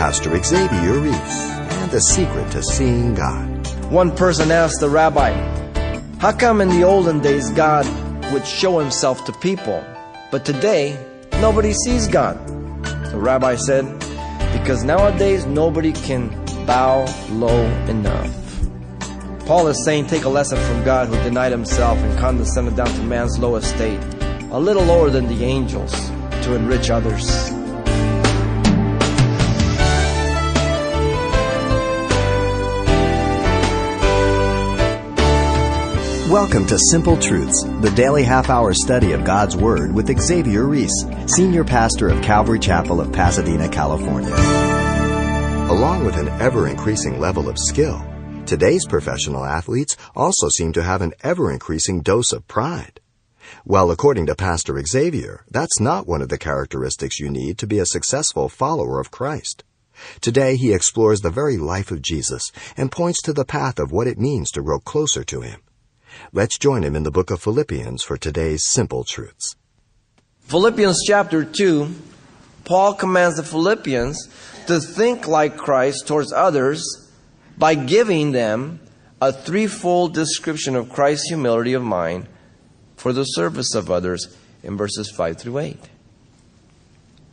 Pastor Xavier Reese and the secret to seeing God. One person asked the rabbi, How come in the olden days God would show himself to people, but today nobody sees God? The rabbi said, Because nowadays nobody can bow low enough. Paul is saying, Take a lesson from God who denied himself and condescended down to man's low estate, a little lower than the angels, to enrich others. Welcome to Simple Truths, the daily half hour study of God's Word with Xavier Reese, Senior Pastor of Calvary Chapel of Pasadena, California. Along with an ever increasing level of skill, today's professional athletes also seem to have an ever increasing dose of pride. Well, according to Pastor Xavier, that's not one of the characteristics you need to be a successful follower of Christ. Today, he explores the very life of Jesus and points to the path of what it means to grow closer to him. Let's join him in the book of Philippians for today's simple truths. Philippians chapter 2, Paul commands the Philippians to think like Christ towards others by giving them a threefold description of Christ's humility of mind for the service of others in verses 5 through 8.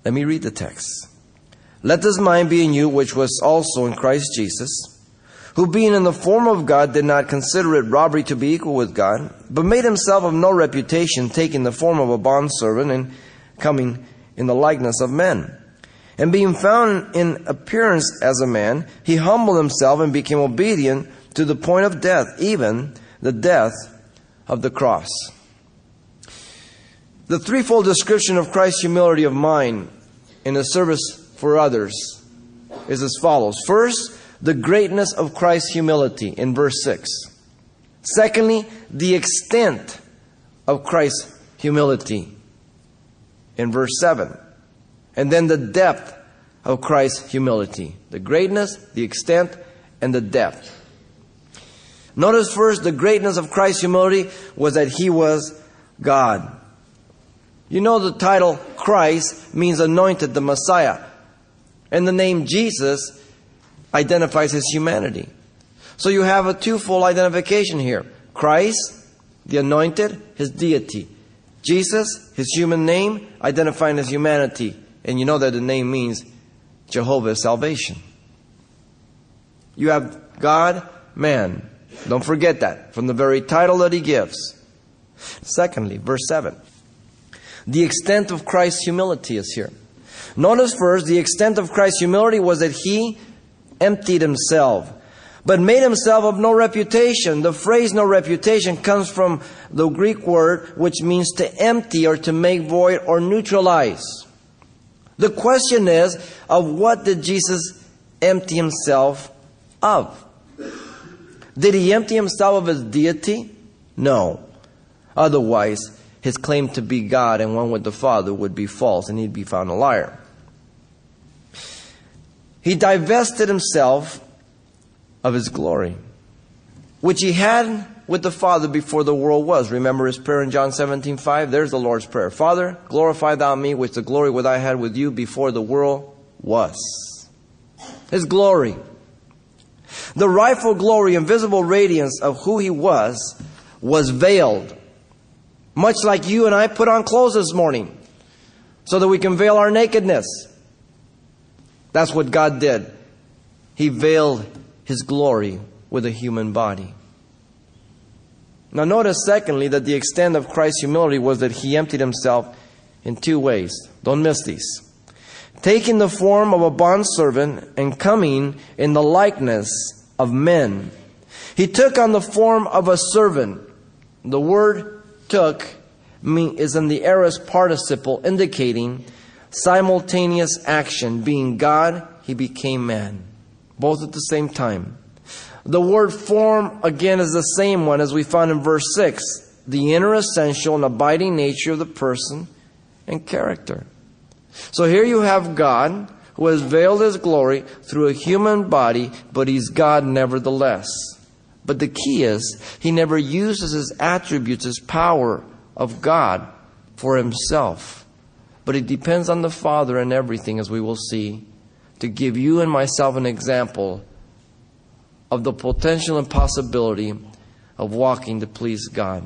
Let me read the text. Let this mind be in you, which was also in Christ Jesus who being in the form of God did not consider it robbery to be equal with God, but made himself of no reputation, taking the form of a bondservant and coming in the likeness of men. And being found in appearance as a man, he humbled himself and became obedient to the point of death, even the death of the cross. The threefold description of Christ's humility of mind in the service for others is as follows. First, the greatness of Christ's humility in verse 6. Secondly, the extent of Christ's humility in verse 7. And then the depth of Christ's humility. The greatness, the extent, and the depth. Notice first the greatness of Christ's humility was that he was God. You know the title Christ means anointed, the Messiah. And the name Jesus identifies his humanity. So you have a twofold identification here Christ, the anointed, his deity. Jesus, his human name, identifying his humanity. And you know that the name means Jehovah's salvation. You have God, man. Don't forget that from the very title that he gives. Secondly, verse 7. The extent of Christ's humility is here. Notice first, the extent of Christ's humility was that he emptied himself, but made himself of no reputation. The phrase no reputation comes from the Greek word which means to empty or to make void or neutralize. The question is, of what did Jesus empty himself of? Did he empty himself of his deity? No. Otherwise, his claim to be God and one with the Father would be false and he'd be found a liar. He divested himself of his glory, which he had with the Father before the world was. Remember his prayer in John 17, 5? There's the Lord's Prayer. Father, glorify thou me with the glory which I had with you before the world was. His glory. The rightful glory and visible radiance of who he was was veiled. Much like you and I put on clothes this morning so that we can veil our nakedness. That's what God did. He veiled his glory with a human body. Now, notice, secondly, that the extent of Christ's humility was that he emptied himself in two ways. Don't miss these. Taking the form of a bondservant and coming in the likeness of men. He took on the form of a servant. The word took is in the aorist participle, indicating simultaneous action. Being God, he became man. Both at the same time. The word form, again, is the same one as we found in verse 6 the inner essential and abiding nature of the person and character. So here you have God who has veiled his glory through a human body, but he's God nevertheless. But the key is, he never uses his attributes, his power of God for himself. But it depends on the Father and everything, as we will see to give you and myself an example of the potential and possibility of walking to please God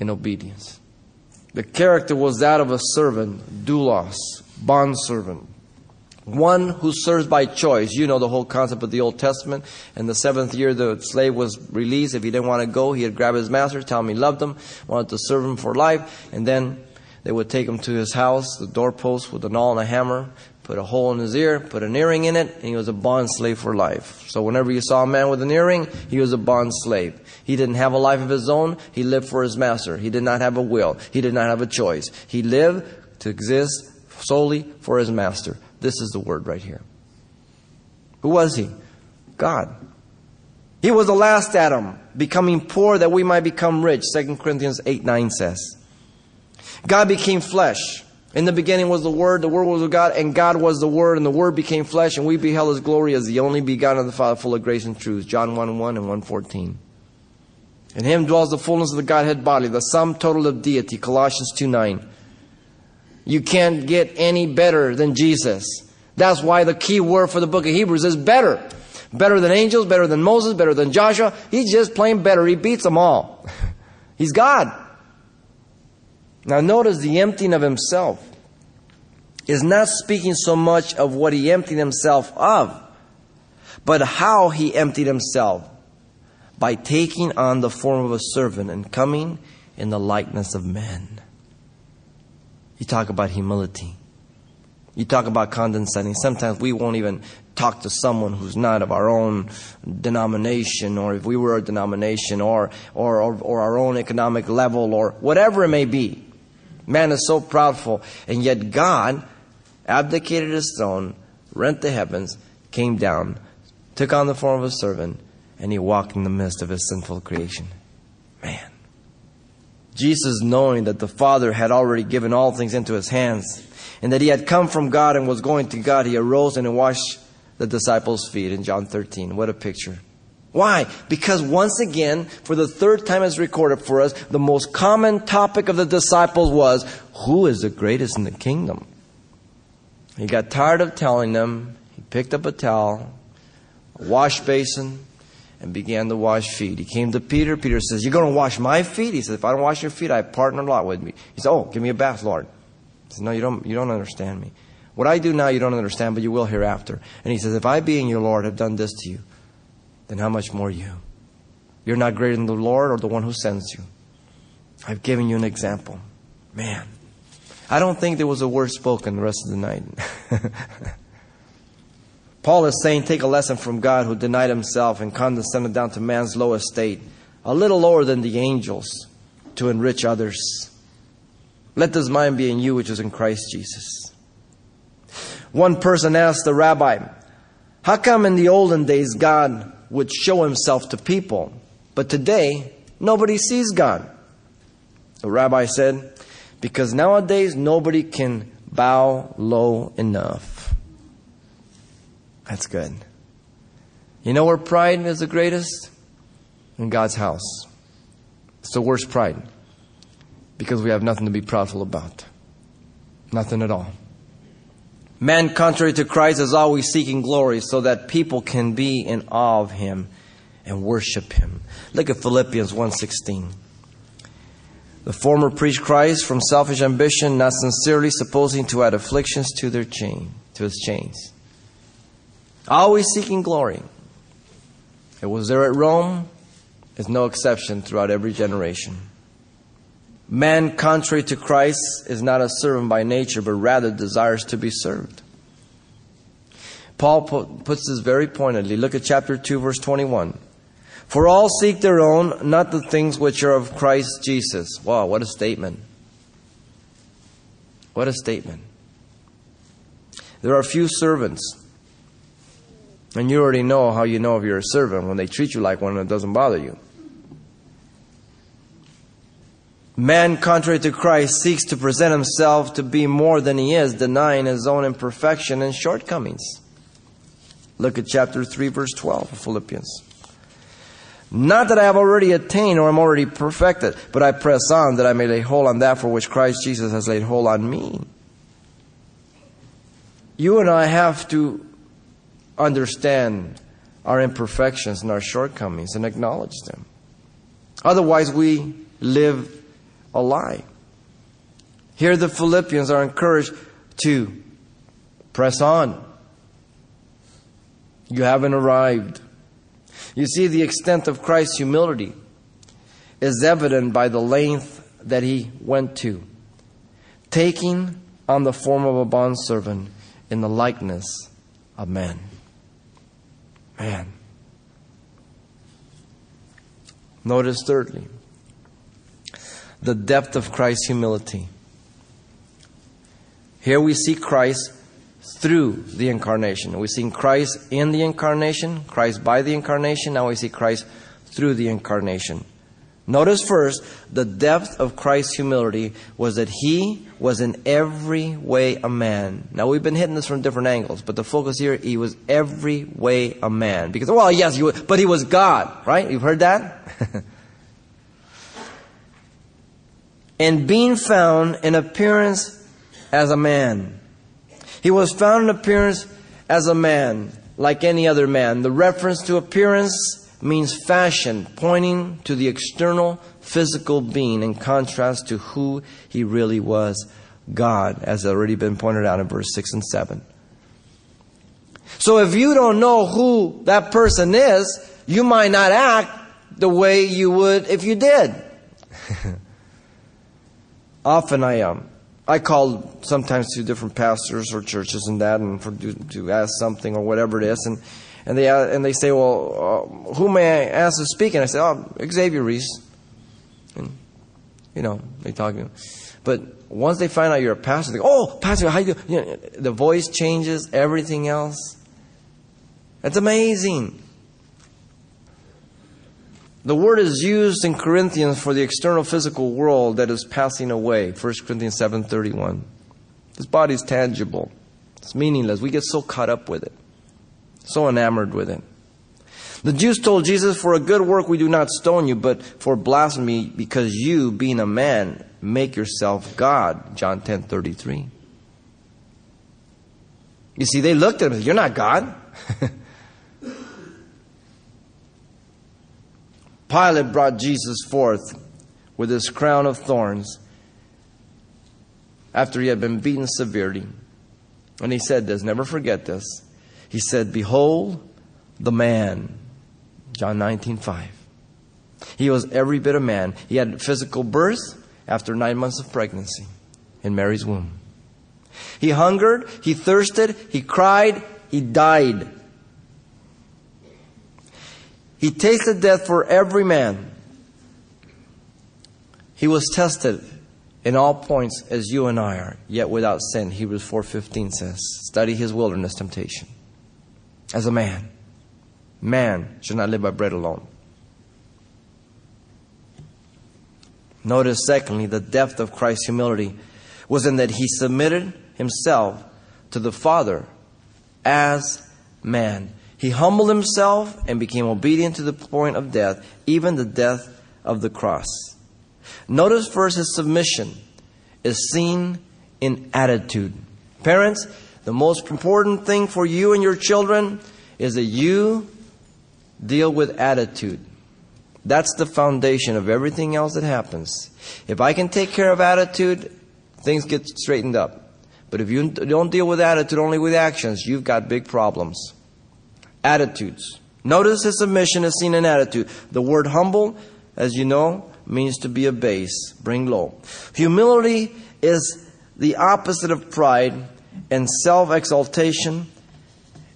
in obedience. The character was that of a servant, doulos, bond servant. One who serves by choice. You know the whole concept of the Old Testament. In the seventh year, the slave was released. If he didn't want to go, he'd grab his master, tell him he loved him, wanted to serve him for life, and then they would take him to his house, the doorpost with a nail and a hammer, put a hole in his ear, put an earring in it, and he was a bond slave for life. So whenever you saw a man with an earring, he was a bond slave. He didn't have a life of his own. He lived for his master. He did not have a will. He did not have a choice. He lived to exist solely for his master. This is the word right here. Who was he? God. He was the last Adam, becoming poor that we might become rich. 2 Corinthians 8 9 says. God became flesh. In the beginning was the Word, the Word was with God, and God was the Word, and the Word became flesh, and we beheld His glory as the only begotten of the Father, full of grace and truth. John 1 1 and 114. In Him dwells the fullness of the Godhead body, the sum total of deity. Colossians 2 9. You can't get any better than Jesus. That's why the key word for the book of Hebrews is better. Better than angels, better than Moses, better than Joshua. He's just plain better. He beats them all. He's God. Now notice the emptying of himself is not speaking so much of what he emptied himself of, but how he emptied himself by taking on the form of a servant and coming in the likeness of men. You talk about humility. You talk about condescending. Sometimes we won't even talk to someone who's not of our own denomination, or if we were a denomination, or, or, or, or our own economic level, or whatever it may be. Man is so proudful, and yet God abdicated his throne, rent the heavens, came down, took on the form of a servant, and he walked in the midst of his sinful creation. Man. Jesus, knowing that the Father had already given all things into his hands, and that he had come from God and was going to God, he arose and washed the disciples' feet in John 13. What a picture. Why? Because once again, for the third time as recorded for us, the most common topic of the disciples was, who is the greatest in the kingdom? He got tired of telling them. He picked up a towel, a wash basin, and began to wash feet. He came to Peter. Peter says, You're going to wash my feet? He said, If I don't wash your feet, I partner a lot with me. He said, Oh, give me a bath, Lord. He said, No, you don't, you don't understand me. What I do now, you don't understand, but you will hereafter. And he says, If I, being your Lord, have done this to you, then how much more you? You're not greater than the Lord or the one who sends you. I've given you an example. Man, I don't think there was a word spoken the rest of the night. Paul is saying, take a lesson from God who denied himself and condescended down to man's low estate, a little lower than the angels, to enrich others. Let this mind be in you, which is in Christ Jesus. One person asked the rabbi, How come in the olden days God would show himself to people, but today nobody sees God? The rabbi said, Because nowadays nobody can bow low enough. That's good. You know where pride is the greatest? In God's house. It's the worst pride. Because we have nothing to be proudful about. Nothing at all. Man, contrary to Christ, is always seeking glory so that people can be in awe of him and worship him. Look at Philippians 1:16. The former preached Christ from selfish ambition, not sincerely supposing to add afflictions to their chain, to his chains. Always seeking glory. It was there at Rome. It's no exception throughout every generation. Man, contrary to Christ, is not a servant by nature, but rather desires to be served. Paul puts this very pointedly. Look at chapter 2, verse 21. For all seek their own, not the things which are of Christ Jesus. Wow, what a statement. What a statement. There are few servants. And you already know how you know if you're a servant when they treat you like one and it doesn't bother you. Man, contrary to Christ, seeks to present himself to be more than he is, denying his own imperfection and shortcomings. Look at chapter 3, verse 12 of Philippians. Not that I have already attained or am already perfected, but I press on that I may lay hold on that for which Christ Jesus has laid hold on me. you and I have to understand our imperfections and our shortcomings and acknowledge them. Otherwise, we live a lie. Here, the Philippians are encouraged to press on. You haven't arrived. You see, the extent of Christ's humility is evident by the length that he went to, taking on the form of a bondservant in the likeness of men. Man. Notice, thirdly, the depth of Christ's humility. Here we see Christ through the incarnation. We've seen Christ in the incarnation, Christ by the incarnation. Now we see Christ through the incarnation. Notice first, the depth of Christ's humility was that he was in every way a man. Now we've been hitting this from different angles, but the focus here, he was every way a man. Because, well, yes, he was, but he was God, right? You've heard that? and being found in appearance as a man. He was found in appearance as a man, like any other man. The reference to appearance means fashion, pointing to the external physical being in contrast to who he really was God, as already been pointed out in verse 6 and 7. So if you don't know who that person is, you might not act the way you would if you did. Often I um, I call sometimes to different pastors or churches and that, and for to, ask something or whatever it is, and and they and they say, well, uh, who may I ask to speak? And I say, oh, Xavier Reese. And you know, they talk. To him. But once they find out you're a pastor, they go, oh, pastor, how you? you know, the voice changes, everything else. That's amazing. The word is used in Corinthians for the external physical world that is passing away. 1 Corinthians 7:31. This body is tangible. It's meaningless. We get so caught up with it. So enamored with it. The Jews told Jesus, For a good work we do not stone you, but for blasphemy, because you, being a man, make yourself God. John 10:33. You see, they looked at him You're not God. Pilate brought Jesus forth with his crown of thorns after he had been beaten severely. And he said this, never forget this. He said, Behold the man. John 19, 5. He was every bit a man. He had physical birth after nine months of pregnancy in Mary's womb. He hungered, he thirsted, he cried, he died. He tasted death for every man. He was tested in all points as you and I are, yet without sin. Hebrews 4:15 says, "Study his wilderness temptation." As a man, man should not live by bread alone. Notice, secondly, the depth of Christ's humility was in that he submitted himself to the Father as man. He humbled himself and became obedient to the point of death, even the death of the cross. Notice first his submission is seen in attitude. Parents, the most important thing for you and your children is that you deal with attitude. That's the foundation of everything else that happens. If I can take care of attitude, things get straightened up. But if you don't deal with attitude, only with actions, you've got big problems attitudes. Notice his submission is seen in attitude. The word humble, as you know, means to be abased, bring low. Humility is the opposite of pride and self exaltation,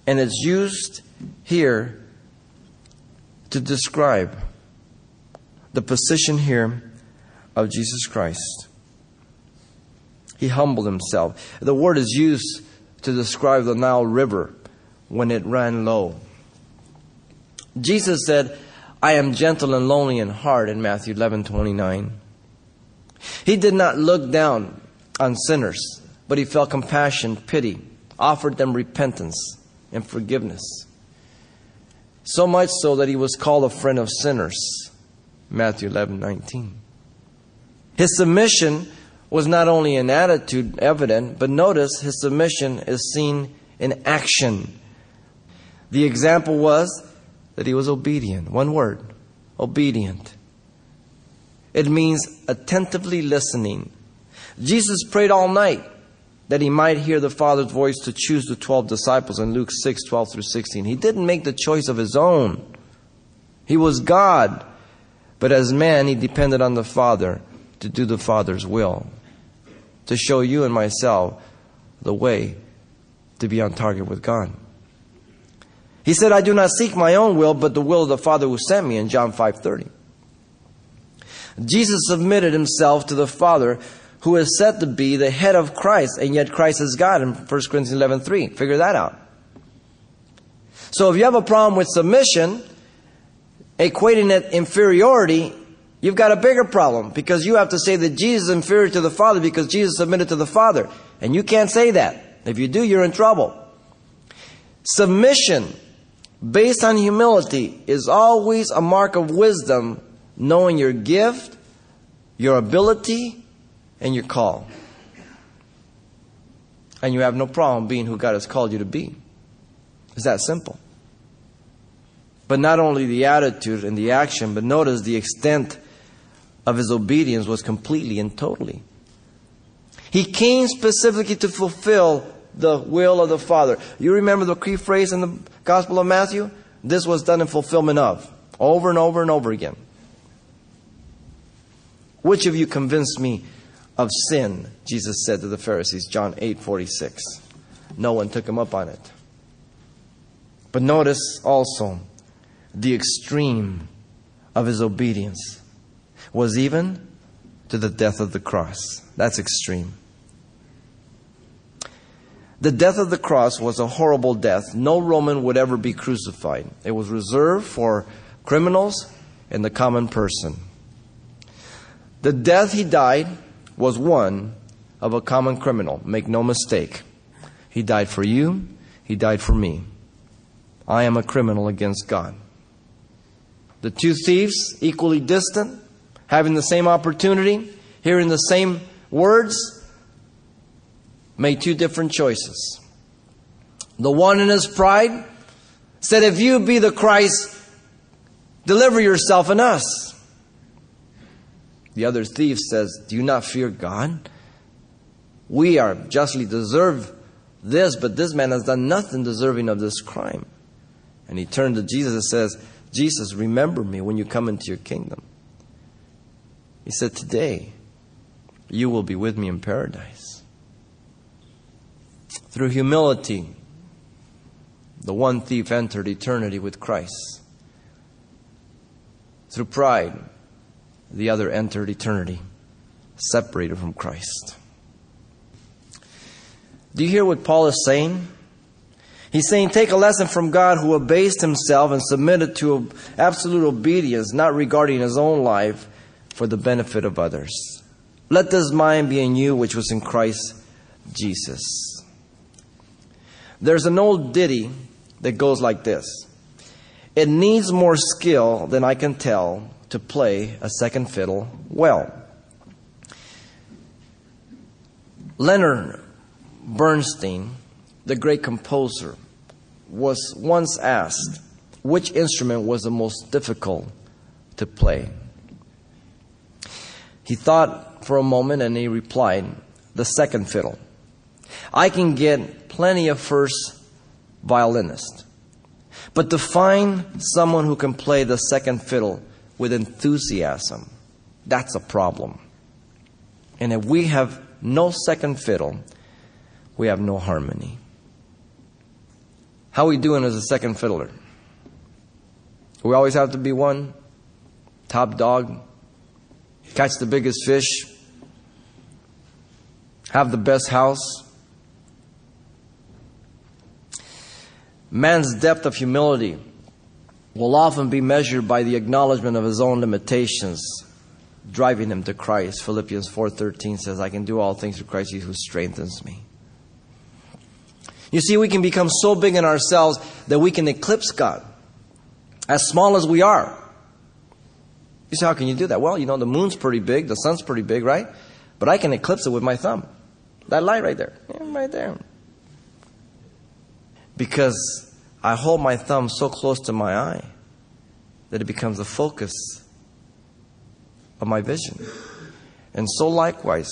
and it's used here to describe the position here of Jesus Christ. He humbled himself. The word is used to describe the Nile River when it ran low. Jesus said, I am gentle and lonely in heart in Matthew 11 29. He did not look down on sinners, but he felt compassion, pity, offered them repentance and forgiveness. So much so that he was called a friend of sinners. Matthew 11 19. His submission was not only in attitude evident, but notice his submission is seen in action. The example was that he was obedient. One word obedient. It means attentively listening. Jesus prayed all night that he might hear the Father's voice to choose the 12 disciples in Luke 6 12 through 16. He didn't make the choice of his own. He was God, but as man, he depended on the Father to do the Father's will, to show you and myself the way to be on target with God. He said, I do not seek my own will, but the will of the Father who sent me in John 5:30. Jesus submitted himself to the Father who is said to be the head of Christ, and yet Christ is God in 1 Corinthians 11:3. Figure that out. So if you have a problem with submission, equating it inferiority, you've got a bigger problem because you have to say that Jesus is inferior to the Father because Jesus submitted to the Father. And you can't say that. If you do, you're in trouble. Submission based on humility is always a mark of wisdom, knowing your gift, your ability, and your call. And you have no problem being who God has called you to be. It's that simple. But not only the attitude and the action, but notice the extent of his obedience was completely and totally. He came specifically to fulfill the will of the Father. You remember the key phrase in the Gospel of Matthew? This was done in fulfillment of. Over and over and over again. Which of you convinced me of sin? Jesus said to the Pharisees, John 8 46. No one took him up on it. But notice also the extreme of his obedience was even to the death of the cross. That's extreme. The death of the cross was a horrible death. No Roman would ever be crucified. It was reserved for criminals and the common person. The death he died was one of a common criminal. Make no mistake. He died for you, he died for me. I am a criminal against God. The two thieves, equally distant, having the same opportunity, hearing the same words, made two different choices. The one in his pride said, If you be the Christ, deliver yourself and us. The other thief says, Do you not fear God? We are justly deserve this, but this man has done nothing deserving of this crime. And he turned to Jesus and says, Jesus, remember me when you come into your kingdom. He said, Today, you will be with me in paradise. Through humility, the one thief entered eternity with Christ. Through pride, the other entered eternity separated from Christ. Do you hear what Paul is saying? He's saying, take a lesson from God who abased himself and submitted to absolute obedience, not regarding his own life for the benefit of others. Let this mind be in you, which was in Christ Jesus. There's an old ditty that goes like this It needs more skill than I can tell to play a second fiddle well. Leonard Bernstein the great composer, was once asked which instrument was the most difficult to play. He thought for a moment and he replied, The second fiddle. I can get plenty of first violinists, but to find someone who can play the second fiddle with enthusiasm, that's a problem. And if we have no second fiddle, we have no harmony. How are we doing as a second fiddler? We always have to be one top dog, catch the biggest fish, have the best house. Man's depth of humility will often be measured by the acknowledgement of his own limitations driving him to Christ. Philippians 4:13 says, "I can do all things through Christ who strengthens me." You see, we can become so big in ourselves that we can eclipse God, as small as we are. You say, how can you do that? Well, you know, the moon's pretty big, the sun's pretty big, right? But I can eclipse it with my thumb. That light right there. Yeah, right there. Because I hold my thumb so close to my eye that it becomes the focus of my vision. And so likewise,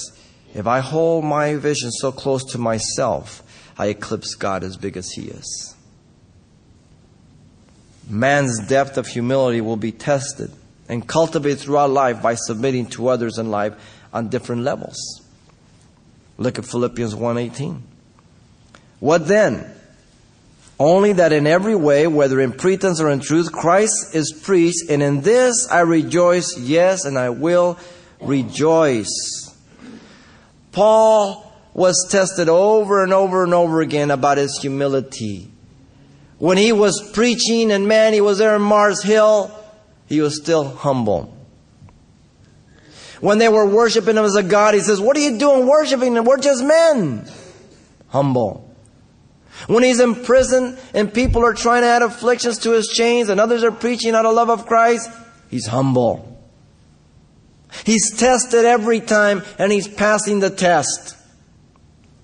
if I hold my vision so close to myself, I eclipse God as big as He is. Man's depth of humility will be tested and cultivated throughout life by submitting to others in life on different levels. Look at Philippians 1:18. What then? Only that in every way, whether in pretense or in truth, Christ is preached, and in this I rejoice, yes, and I will rejoice. Paul was tested over and over and over again about his humility. When he was preaching, and man, he was there in Mars Hill, he was still humble. When they were worshiping him as a God, he says, What are you doing worshiping him? We're just men. Humble. When he's in prison and people are trying to add afflictions to his chains and others are preaching out of love of Christ, he's humble. He's tested every time and he's passing the test.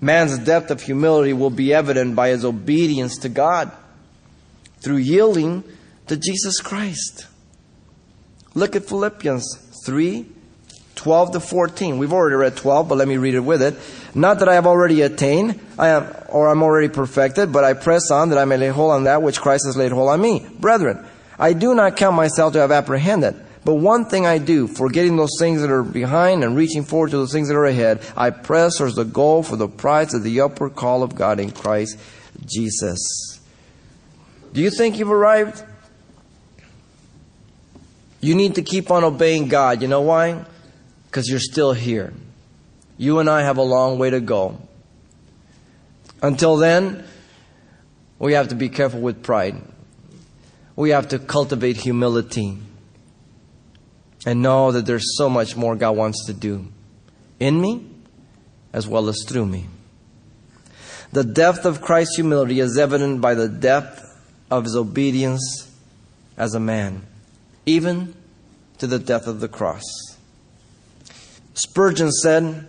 Man's depth of humility will be evident by his obedience to God through yielding to Jesus Christ. Look at Philippians 3 12 to 14. We've already read 12, but let me read it with it. Not that I have already attained, I am, or I'm already perfected, but I press on that I may lay hold on that which Christ has laid hold on me. Brethren, I do not count myself to have apprehended, but one thing I do, forgetting those things that are behind and reaching forward to those things that are ahead, I press towards the goal for the prize of the upward call of God in Christ Jesus. Do you think you've arrived? You need to keep on obeying God. You know why? Because you're still here. You and I have a long way to go. Until then, we have to be careful with pride. We have to cultivate humility and know that there's so much more God wants to do in me as well as through me. The depth of Christ's humility is evident by the depth of his obedience as a man, even to the death of the cross. Spurgeon said,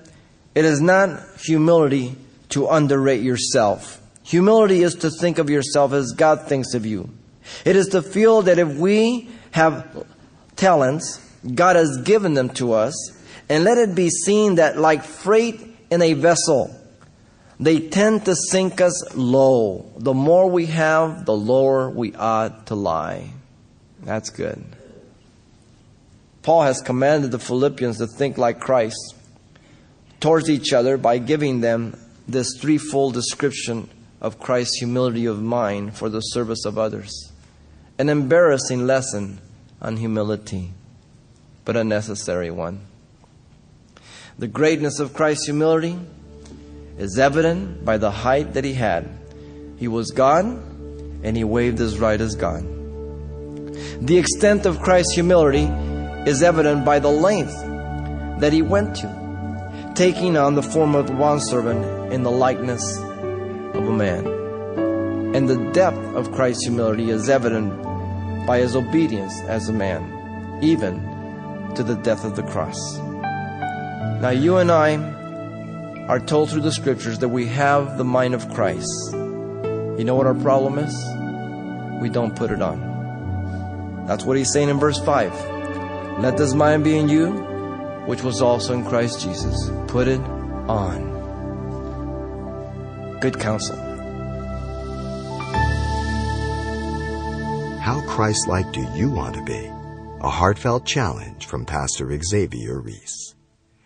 It is not humility to underrate yourself. Humility is to think of yourself as God thinks of you. It is to feel that if we have talents, God has given them to us, and let it be seen that, like freight in a vessel, they tend to sink us low. The more we have, the lower we ought to lie. That's good. Paul has commanded the Philippians to think like Christ towards each other by giving them this threefold description of Christ's humility of mind for the service of others. An embarrassing lesson on humility, but a necessary one. The greatness of Christ's humility is evident by the height that he had. He was God, and he waived his right as God. The extent of Christ's humility is evident by the length that he went to, taking on the form of one servant in the likeness of a man. And the depth of Christ's humility is evident by his obedience as a man, even to the death of the cross. Now, you and I are told through the scriptures that we have the mind of Christ. You know what our problem is? We don't put it on. That's what he's saying in verse 5. Let this mind be in you, which was also in Christ Jesus. Put it on. Good counsel. How Christ like do you want to be? A heartfelt challenge from Pastor Xavier Reese.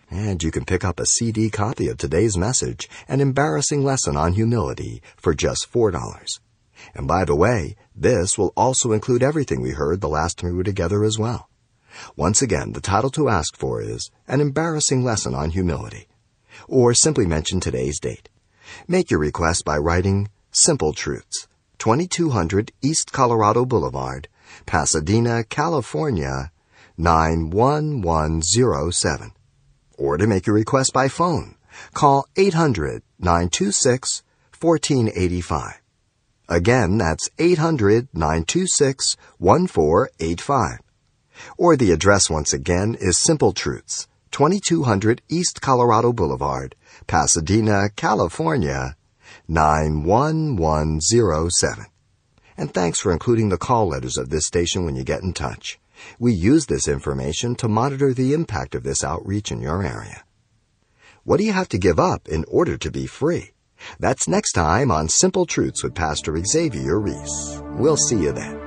And you can pick up a CD copy of today's message, An Embarrassing Lesson on Humility, for just $4. And by the way, this will also include everything we heard the last time we were together as well. Once again, the title to ask for is An Embarrassing Lesson on Humility. Or simply mention today's date. Make your request by writing Simple Truths, 2200 East Colorado Boulevard, Pasadena, California, 91107. Or to make your request by phone, call 800 926 1485. Again, that's 800 926 1485. Or the address once again is Simple Truths, 2200 East Colorado Boulevard, Pasadena, California, 91107. And thanks for including the call letters of this station when you get in touch. We use this information to monitor the impact of this outreach in your area. What do you have to give up in order to be free? That's next time on Simple Truths with Pastor Xavier Reese. We'll see you then.